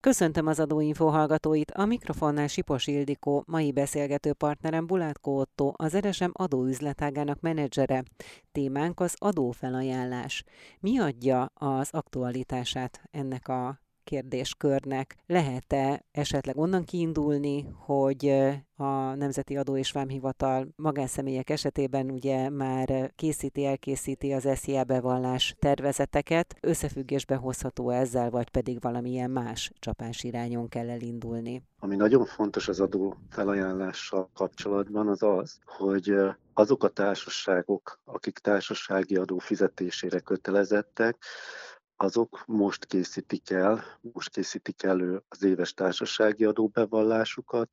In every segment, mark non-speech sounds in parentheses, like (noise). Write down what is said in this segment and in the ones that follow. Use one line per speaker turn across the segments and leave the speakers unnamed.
Köszöntöm az adóinfo hallgatóit, a mikrofonnál Sipos Ildikó, mai beszélgető partnerem Bulátko Otto, az Eresem adóüzletágának menedzsere. Témánk az adófelajánlás. Mi adja az aktualitását ennek a kérdéskörnek. Lehet-e esetleg onnan kiindulni, hogy a Nemzeti Adó és Vámhivatal magánszemélyek esetében ugye már készíti, elkészíti az SZIA bevallás tervezeteket, összefüggésbe hozható ezzel, vagy pedig valamilyen más csapás irányon kell elindulni?
Ami nagyon fontos az adó felajánlással kapcsolatban az az, hogy azok a társaságok, akik társasági adó fizetésére kötelezettek, azok most készítik el, most készítik elő az éves társasági adóbevallásukat,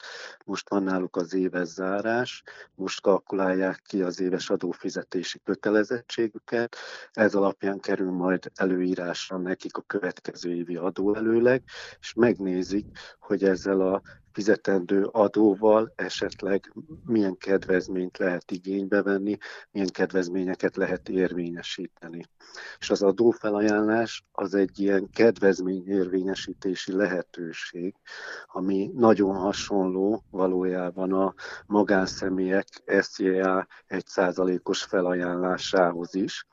most van náluk az éves zárás, most kalkulálják ki az éves adófizetési kötelezettségüket, ez alapján kerül majd előírásra nekik a következő évi adóelőleg, és megnézik, hogy ezzel a fizetendő adóval esetleg milyen kedvezményt lehet igénybe venni, milyen kedvezményeket lehet érvényesíteni. És az adófelajánlás az egy ilyen kedvezményérvényesítési lehetőség, ami nagyon hasonló valójában a magánszemélyek SZIA 1%-os felajánlásához is,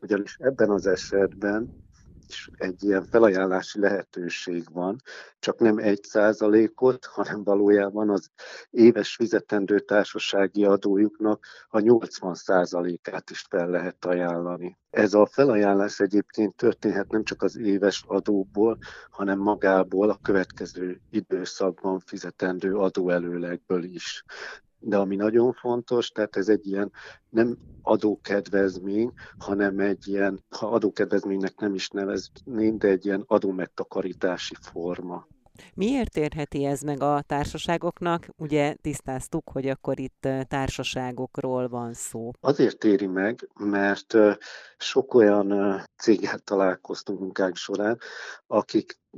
ugyanis ebben az esetben is egy ilyen felajánlási lehetőség van, csak nem egy százalékot, hanem valójában az éves fizetendő társasági adójuknak a 80 százalékát is fel lehet ajánlani. Ez a felajánlás egyébként történhet nem csak az éves adóból, hanem magából a következő időszakban fizetendő adóelőlegből is de ami nagyon fontos, tehát ez egy ilyen nem adókedvezmény, hanem egy ilyen, ha adókedvezménynek nem is nevezném, de egy ilyen adómegtakarítási forma.
Miért érheti ez meg a társaságoknak? Ugye tisztáztuk, hogy akkor itt társaságokról van szó.
Azért éri meg, mert sok olyan céggel találkoztunk munkánk során,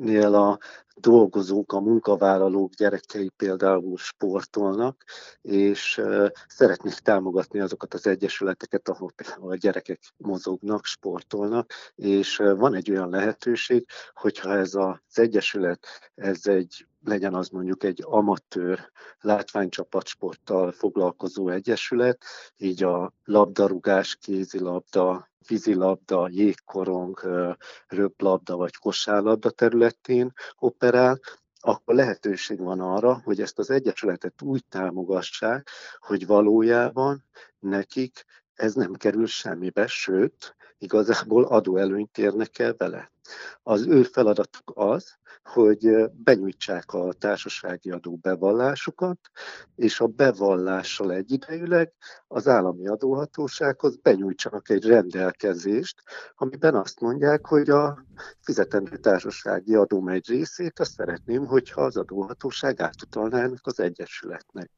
akiknél a dolgozók, a munkavállalók gyerekei például sportolnak, és szeretnék támogatni azokat az egyesületeket, ahol például a gyerekek mozognak, sportolnak, és van egy olyan lehetőség, hogyha ez az egyesület, ez egy legyen az mondjuk egy amatőr látványcsapatsporttal foglalkozó egyesület, így a labdarúgás, kézilabda, vízilabda, jégkorong, röplabda vagy kosárlabda területén operál, akkor lehetőség van arra, hogy ezt az egyesületet úgy támogassák, hogy valójában nekik ez nem kerül semmibe, sőt, igazából adóelőnyt érnek el vele. Az ő feladatuk az, hogy benyújtsák a társasági adó bevallásukat, és a bevallással egyidejűleg az állami adóhatósághoz benyújtsanak egy rendelkezést, amiben azt mondják, hogy a fizetendő társasági adó egy részét azt szeretném, hogyha az adóhatóság átutalná ennek az egyesületnek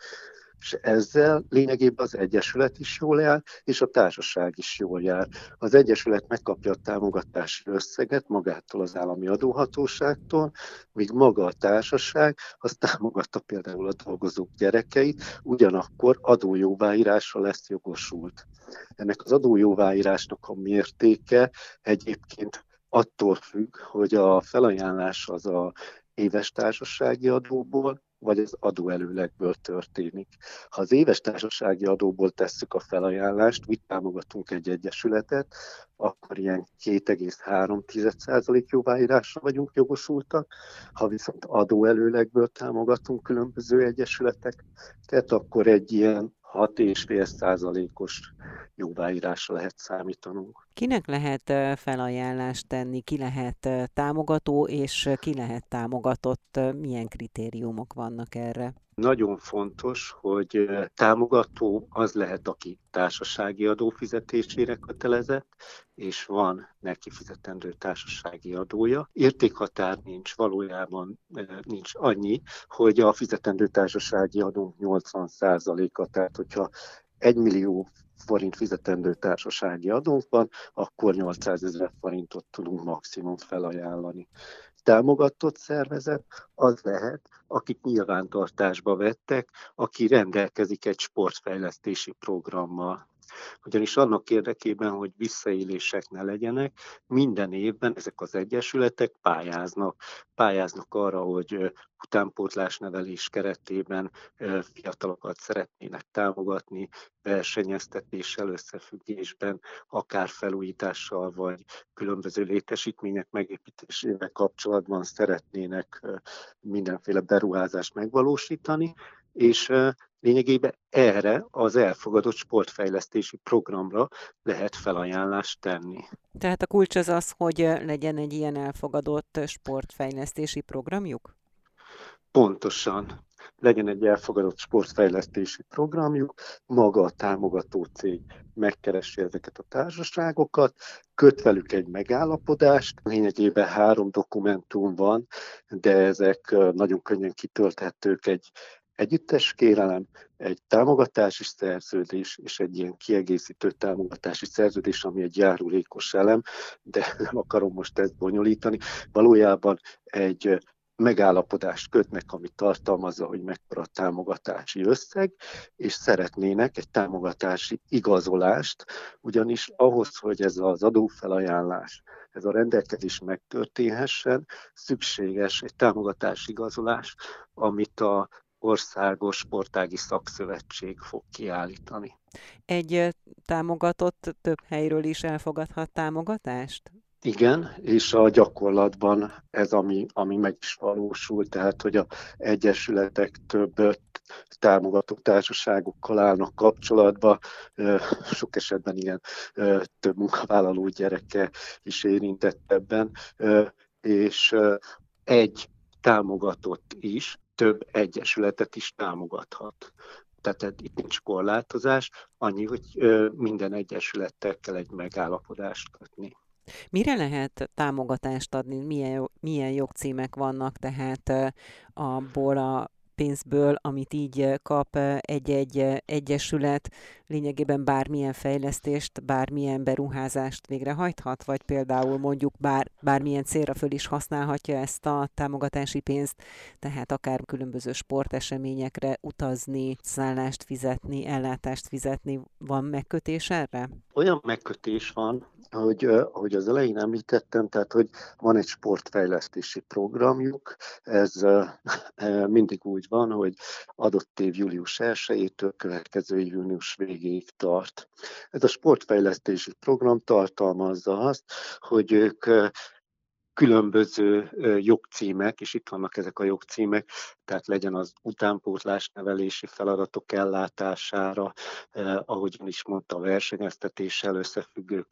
és ezzel lényegében az Egyesület is jól jár, és a társaság is jól jár. Az Egyesület megkapja a támogatási összeget magától az állami adóhatóságtól, míg maga a társaság az támogatta például a dolgozók gyerekeit, ugyanakkor adójóváírásra lesz jogosult. Ennek az adójóváírásnak a mértéke egyébként attól függ, hogy a felajánlás az a éves társasági adóból, vagy az adóelőlegből történik. Ha az éves társasági adóból tesszük a felajánlást, mit támogatunk egy egyesületet, akkor ilyen 2,3% jóváírásra vagyunk jogosultak. Ha viszont adóelőlegből támogatunk különböző egyesületeket, akkor egy ilyen 6,5 százalékos jóváírásra lehet számítanunk.
Kinek lehet felajánlást tenni, ki lehet támogató, és ki lehet támogatott, milyen kritériumok vannak erre?
Nagyon fontos, hogy támogató az lehet, aki társasági adófizetésére kötelezett, és van neki fizetendő társasági adója. Értékhatár nincs, valójában nincs annyi, hogy a fizetendő társasági adó 80%-a, tehát hogyha 1 millió forint fizetendő társasági adónk van, akkor 800 ezer forintot tudunk maximum felajánlani. Támogatott szervezet az lehet, akik nyilvántartásba vettek, aki rendelkezik egy sportfejlesztési programmal. Ugyanis annak érdekében, hogy visszaélések ne legyenek, minden évben ezek az egyesületek pályáznak. Pályáznak arra, hogy utánpótlás nevelés keretében fiatalokat szeretnének támogatni, versenyeztetéssel összefüggésben, akár felújítással, vagy különböző létesítmények megépítésével kapcsolatban szeretnének mindenféle beruházást megvalósítani, és lényegében erre az elfogadott sportfejlesztési programra lehet felajánlást tenni.
Tehát a kulcs az az, hogy legyen egy ilyen elfogadott sportfejlesztési programjuk?
Pontosan. Legyen egy elfogadott sportfejlesztési programjuk, maga a támogató cég megkeresi ezeket a társaságokat, köt velük egy megállapodást, lényegében három dokumentum van, de ezek nagyon könnyen kitölthetők egy együttes kérelem, egy támogatási szerződés és egy ilyen kiegészítő támogatási szerződés, ami egy járulékos elem, de nem akarom most ezt bonyolítani. Valójában egy megállapodást kötnek, ami tartalmazza, hogy mekkora támogatási összeg, és szeretnének egy támogatási igazolást, ugyanis ahhoz, hogy ez az adófelajánlás, ez a rendelkezés megtörténhessen, szükséges egy támogatási igazolás, amit a országos sportági szakszövetség fog kiállítani.
Egy támogatott több helyről is elfogadhat támogatást?
Igen, és a gyakorlatban ez, ami, ami meg is valósul, tehát hogy a egyesületek több támogató társaságokkal állnak kapcsolatba, sok esetben ilyen több munkavállaló gyereke is érintett ebben, és egy támogatott is több egyesületet is támogathat. Tehát itt nincs korlátozás, annyi, hogy minden egyesülettel kell egy megállapodást kötni.
Mire lehet támogatást adni? Milyen, milyen jogcímek vannak tehát abból a pénzből, amit így kap egy-egy egyesület, lényegében bármilyen fejlesztést, bármilyen beruházást végrehajthat, vagy például mondjuk bár, bármilyen célra föl is használhatja ezt a támogatási pénzt, tehát akár különböző sporteseményekre utazni, szállást fizetni, ellátást fizetni, van megkötés erre?
Olyan megkötés van, hogy, ahogy az elején említettem, tehát hogy van egy sportfejlesztési programjuk, ez (laughs) mindig úgy van, hogy adott év július 1-től következő június végéig tart. Ez a sportfejlesztési program tartalmazza azt, hogy ők különböző jogcímek, és itt vannak ezek a jogcímek, tehát legyen az utánpótlás nevelési feladatok ellátására, eh, ahogyan is mondta, versenyeztetéssel összefüggő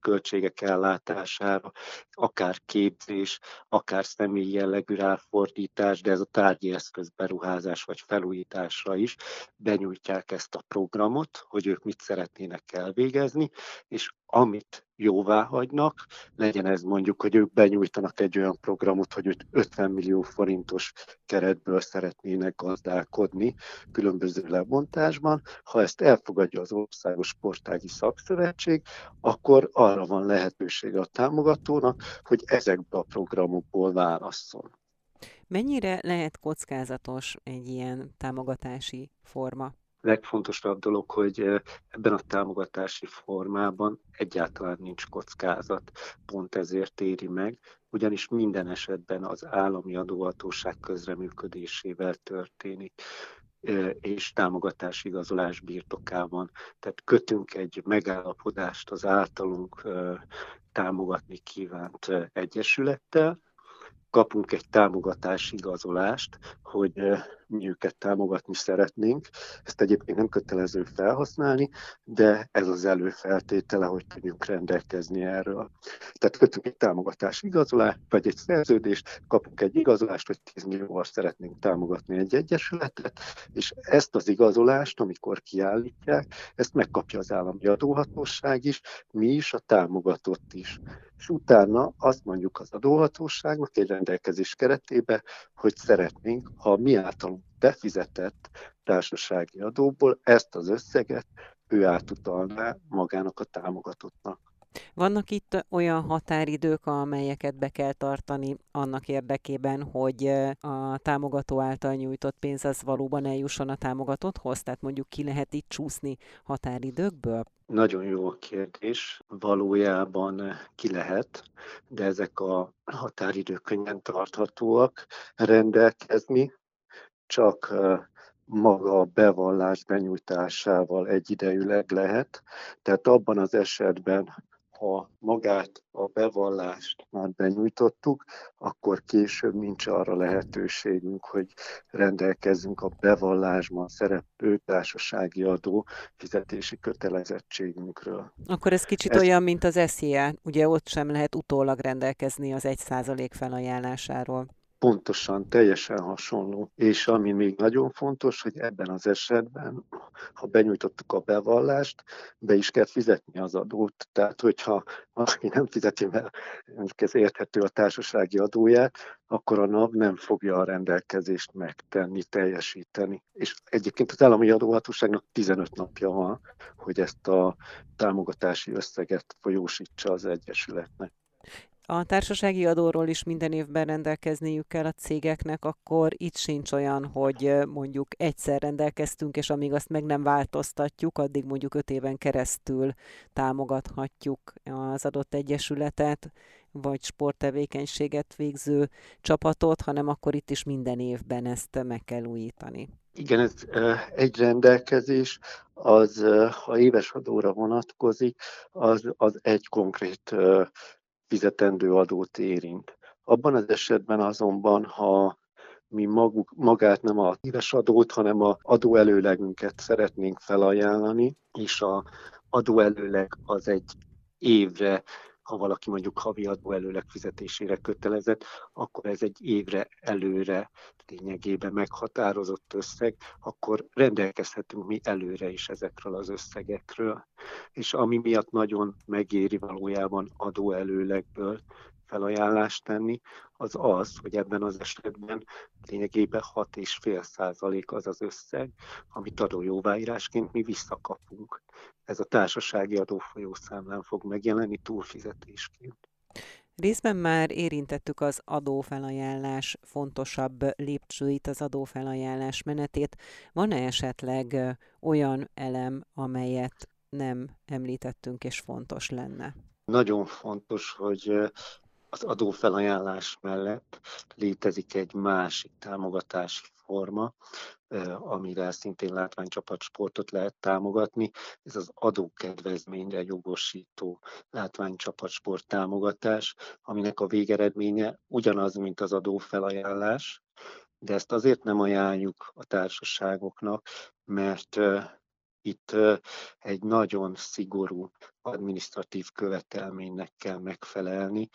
költségek ellátására, akár képzés, akár személyi jellegű ráfordítás, de ez a tárgyi eszköz beruházás vagy felújításra is benyújtják ezt a programot, hogy ők mit szeretnének elvégezni, és amit jóvá hagynak, legyen ez mondjuk, hogy ők benyújtanak egy olyan programot, hogy 50 millió forintos keretből szeretnének gazdálkodni különböző lebontásban. Ha ezt elfogadja az Országos Sportági Szakszövetség, akkor arra van lehetősége a támogatónak, hogy ezekbe a programokból válasszon.
Mennyire lehet kockázatos egy ilyen támogatási forma?
Legfontosabb dolog, hogy ebben a támogatási formában egyáltalán nincs kockázat, pont ezért éri meg, ugyanis minden esetben az állami adóhatóság közreműködésével történik és támogatási igazolás birtokában. Tehát kötünk egy megállapodást az általunk támogatni kívánt egyesülettel, kapunk egy támogatási igazolást, hogy mi őket támogatni szeretnénk. Ezt egyébként nem kötelező felhasználni, de ez az előfeltétele, hogy tudjunk rendelkezni erről. Tehát kötünk egy támogatási igazolást, vagy egy szerződést, kapunk egy igazolást, hogy 10 millióval szeretnénk támogatni egy egyesületet, és ezt az igazolást, amikor kiállítják, ezt megkapja az állami adóhatóság is, mi is, a támogatott is. És utána azt mondjuk az adóhatóságnak egy rendelkezés keretében, hogy szeretnénk, ha mi általunk befizetett társasági adóból ezt az összeget ő átutalná magának a támogatottnak.
Vannak itt olyan határidők, amelyeket be kell tartani annak érdekében, hogy a támogató által nyújtott pénz az valóban eljusson a támogatotthoz? Tehát mondjuk ki lehet itt csúszni határidőkből?
Nagyon jó a kérdés. Valójában ki lehet, de ezek a határidők könnyen tarthatóak rendelkezni, csak maga a bevallás benyújtásával egyidejűleg lehet. Tehát abban az esetben, ha magát a bevallást már benyújtottuk, akkor később nincs arra lehetőségünk, hogy rendelkezzünk a bevallásban szereplő társasági adó fizetési kötelezettségünkről.
Akkor ez kicsit ez... olyan, mint az SZIA, ugye ott sem lehet utólag rendelkezni az 1% felajánlásáról
pontosan, teljesen hasonló. És ami még nagyon fontos, hogy ebben az esetben, ha benyújtottuk a bevallást, be is kell fizetni az adót. Tehát, hogyha valaki nem fizeti be, ez érthető a társasági adóját, akkor a NAV nem fogja a rendelkezést megtenni, teljesíteni. És egyébként az állami adóhatóságnak 15 napja van, hogy ezt a támogatási összeget folyósítsa az Egyesületnek
a társasági adóról is minden évben rendelkezniük kell a cégeknek, akkor itt sincs olyan, hogy mondjuk egyszer rendelkeztünk, és amíg azt meg nem változtatjuk, addig mondjuk öt éven keresztül támogathatjuk az adott egyesületet, vagy sporttevékenységet végző csapatot, hanem akkor itt is minden évben ezt meg kell újítani.
Igen, ez egy rendelkezés, az, ha éves adóra vonatkozik, az, az egy konkrét fizetendő adót érint. Abban az esetben azonban, ha mi maguk, magát nem a éves adót, hanem a adóelőlegünket szeretnénk felajánlani, és a adóelőleg az egy évre ha valaki mondjuk havi adóelőleg fizetésére kötelezett, akkor ez egy évre előre lényegében meghatározott összeg, akkor rendelkezhetünk mi előre is ezekről az összegekről. És ami miatt nagyon megéri valójában adóelőlegből felajánlást tenni, az az, hogy ebben az esetben lényegében 6,5 százalék az az összeg, amit adójóváírásként mi visszakapunk. Ez a társasági adófolyószámlán fog megjelenni túlfizetésként.
Részben már érintettük az adófelajánlás fontosabb lépcsőit, az adófelajánlás menetét. Van-e esetleg olyan elem, amelyet nem említettünk és fontos lenne?
Nagyon fontos, hogy az adófelajánlás mellett létezik egy másik támogatási forma, amire szintén látványcsapatsportot lehet támogatni. Ez az adókedvezményre jogosító látványcsapatsport támogatás, aminek a végeredménye ugyanaz, mint az adófelajánlás, de ezt azért nem ajánljuk a társaságoknak, mert itt egy nagyon szigorú administratív követelménynek kell megfelelni,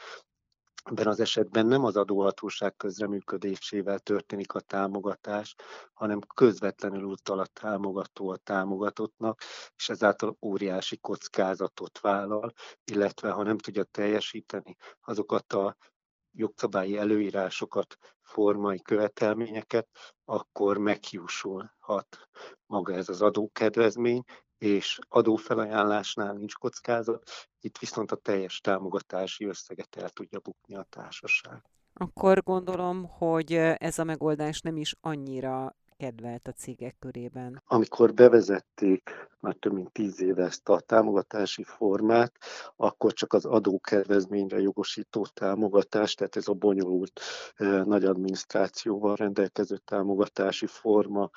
Ebben az esetben nem az adóhatóság közreműködésével történik a támogatás, hanem közvetlenül utal a támogató a támogatottnak, és ezáltal óriási kockázatot vállal, illetve ha nem tudja teljesíteni azokat a jogszabályi előírásokat, formai követelményeket, akkor megjósulhat maga ez az adókedvezmény, és adófelajánlásnál nincs kockázat, itt viszont a teljes támogatási összeget el tudja bukni a társaság.
Akkor gondolom, hogy ez a megoldás nem is annyira kedvelt a cégek körében?
Amikor bevezették már több mint tíz éve ezt a támogatási formát, akkor csak az adókedvezményre jogosító támogatás, tehát ez a bonyolult nagy adminisztrációval rendelkező támogatási forma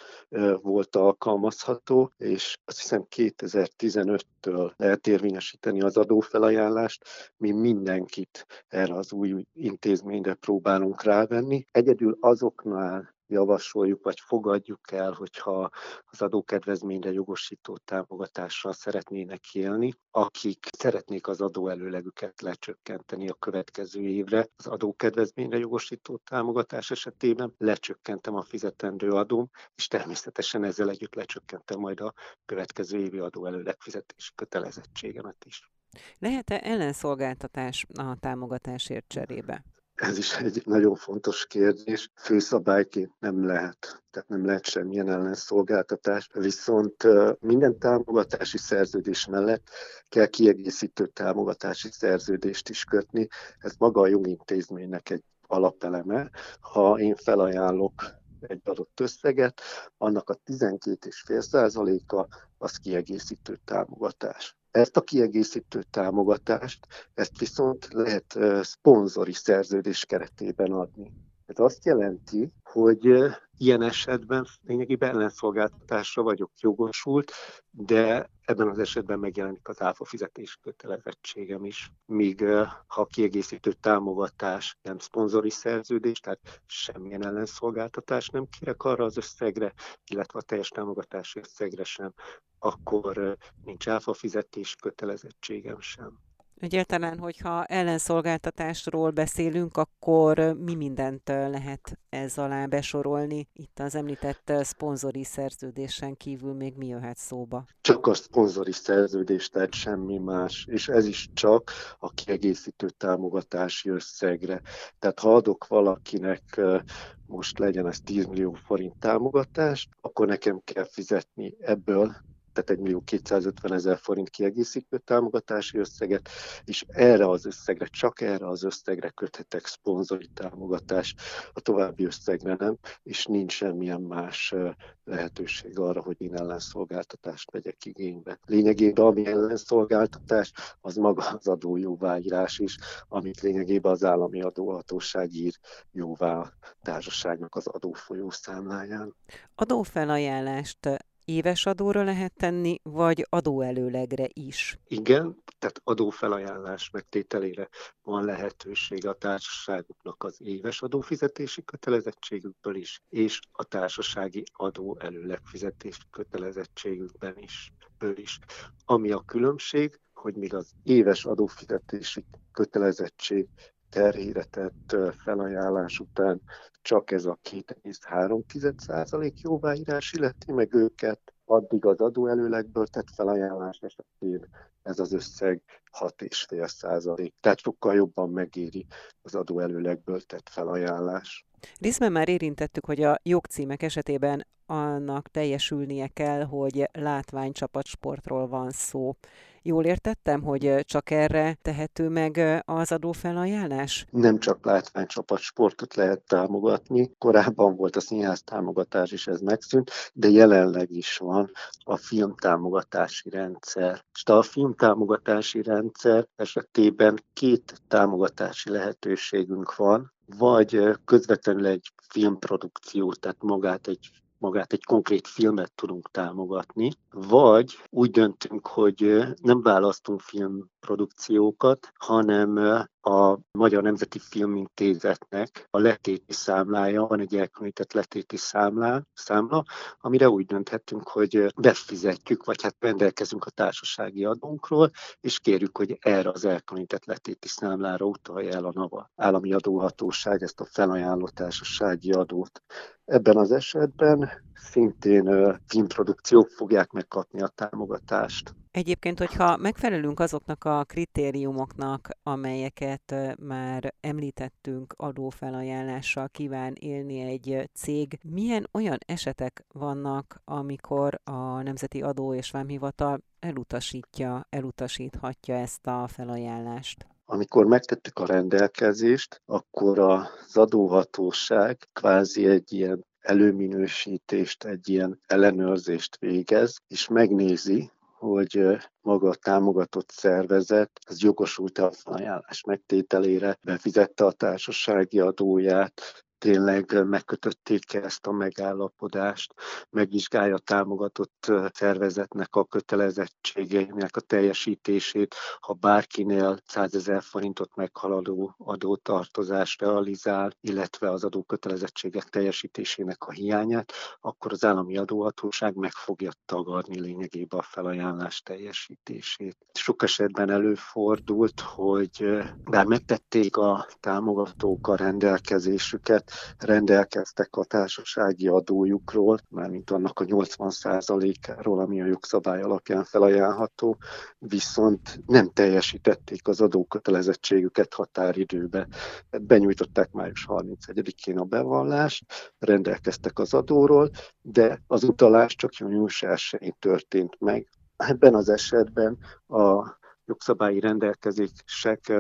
volt alkalmazható, és azt hiszem 2015-től lehet érvényesíteni az adófelajánlást. Mi mindenkit erre az új intézményre próbálunk rávenni. Egyedül azoknál javasoljuk, vagy fogadjuk el, hogyha az adókedvezményre jogosító támogatással szeretnének élni, akik szeretnék az adóelőlegüket lecsökkenteni a következő évre. Az adókedvezményre jogosító támogatás esetében lecsökkentem a fizetendő adóm, és természetesen ezzel együtt lecsökkentem majd a következő évi adóelőleg fizetési kötelezettségemet is.
Lehet-e ellenszolgáltatás a támogatásért cserébe?
Ez is egy nagyon fontos kérdés. Főszabályként nem lehet, tehát nem lehet semmilyen ellenszolgáltatás, viszont minden támogatási szerződés mellett kell kiegészítő támogatási szerződést is kötni. Ez maga a jogintézménynek egy alapeleme. Ha én felajánlok egy adott összeget, annak a 12,5%-a az kiegészítő támogatás. Ezt a kiegészítő támogatást, ezt viszont lehet szponzori szerződés keretében adni. Ez azt jelenti, hogy ilyen esetben lényegében ellenszolgáltatásra vagyok jogosult, de ebben az esetben megjelenik az áfa fizetés kötelezettségem is. Míg ha kiegészítő támogatás nem szponzori szerződés, tehát semmilyen ellenszolgáltatás nem kérek arra az összegre, illetve a teljes támogatási összegre sem, akkor nincs áfa fizetés kötelezettségem sem.
Egyáltalán, hogyha ellenszolgáltatásról beszélünk, akkor mi mindent lehet ez alá besorolni? Itt az említett szponzori szerződésen kívül még mi jöhet szóba?
Csak a szponzori szerződés, tehát semmi más, és ez is csak a kiegészítő támogatási összegre. Tehát ha adok valakinek most legyen ez 10 millió forint támogatást, akkor nekem kell fizetni ebből tehát 1 millió 250 ezer forint kiegészítő támogatási összeget, és erre az összegre, csak erre az összegre köthetek szponzori támogatást, a további összegre nem, és nincs semmilyen más lehetőség arra, hogy én ellenszolgáltatást vegyek igénybe. Lényegében ami ellenszolgáltatás, az maga az adójóváírás is, amit lényegében az állami adóhatóság ír jóvá a társaságnak az adófolyó számláján.
Adófelajánlást éves adóra lehet tenni, vagy adóelőlegre is?
Igen, tehát adófelajánlás megtételére van lehetőség a társaságoknak az éves adófizetési kötelezettségükből is, és a társasági adóelőleg fizetési kötelezettségükben is. is. Ami a különbség, hogy még az éves adófizetési kötelezettség terhére tett felajánlás után csak ez a 2,3% jóváírás illeti meg őket, addig az adóelőlegből tett felajánlás esetén ez az összeg 6,5 százalék. Tehát sokkal jobban megéri az adóelőlegből tett felajánlás.
Részben már érintettük, hogy a jogcímek esetében annak teljesülnie kell, hogy látványcsapatsportról van szó. Jól értettem, hogy csak erre tehető meg az adófelajánlás?
Nem csak látványcsapat sportot lehet támogatni. Korábban volt a színház támogatás is, ez megszűnt, de jelenleg is van a filmtámogatási rendszer. És a filmtámogatási rendszer esetében két támogatási lehetőségünk van, vagy közvetlenül egy filmprodukció, tehát magát egy magát egy konkrét filmet tudunk támogatni, vagy úgy döntünk, hogy nem választunk filmprodukciókat, hanem a Magyar Nemzeti Filmintézetnek a letéti számlája, van egy elkülönített letéti számlá, számla, amire úgy dönthettünk, hogy befizetjük, vagy hát rendelkezünk a társasági adónkról, és kérjük, hogy erre az elkülönített letéti számlára utalja el a NAVA állami adóhatóság ezt a felajánló társasági adót. Ebben az esetben szintén filmprodukciók fogják megkapni a támogatást.
Egyébként, hogyha megfelelünk azoknak a kritériumoknak, amelyeket már említettünk adófelajánlással kíván élni egy cég, milyen olyan esetek vannak, amikor a Nemzeti Adó és Vámhivatal elutasítja, elutasíthatja ezt a felajánlást?
Amikor megtettük a rendelkezést, akkor az adóhatóság kvázi egy ilyen előminősítést, egy ilyen ellenőrzést végez, és megnézi, hogy maga a támogatott szervezet az jogosult-e a ajánlás megtételére, befizette a társasági adóját, tényleg megkötötték ezt a megállapodást, megvizsgálja a támogatott szervezetnek a kötelezettségeinek a teljesítését, ha bárkinél 100 ezer forintot meghaladó adótartozást realizál, illetve az adókötelezettségek teljesítésének a hiányát, akkor az állami adóhatóság meg fogja tagadni lényegében a felajánlás teljesítését. Sok esetben előfordult, hogy bár megtették a támogatók a rendelkezésüket, rendelkeztek a társasági adójukról, mármint annak a 80%-áról, ami a jogszabály alapján felajánlható, viszont nem teljesítették az adókötelezettségüket határidőbe. Benyújtották május 31-én a bevallást, rendelkeztek az adóról, de az utalás csak június 1 történt meg. Ebben az esetben a jogszabályi rendelkezések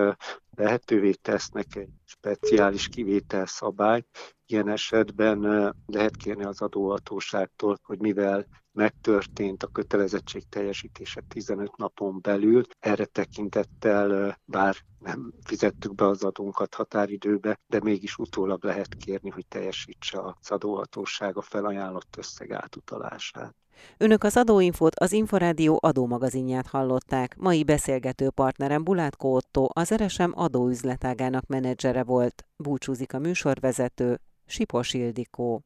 lehetővé tesznek egy speciális kivételszabályt. Ilyen esetben lehet kérni az adóhatóságtól, hogy mivel megtörtént a kötelezettség teljesítése 15 napon belül, erre tekintettel bár nem fizettük be az adónkat határidőbe, de mégis utólag lehet kérni, hogy teljesítse az adóhatóság a felajánlott összeg átutalását.
Önök az adóinfót az Inforádió adómagazinját hallották. Mai beszélgető partnerem Bulátko Otto, az Eresem adóüzletágának menedzsere volt. Búcsúzik a műsorvezető, Sipos Ildikó.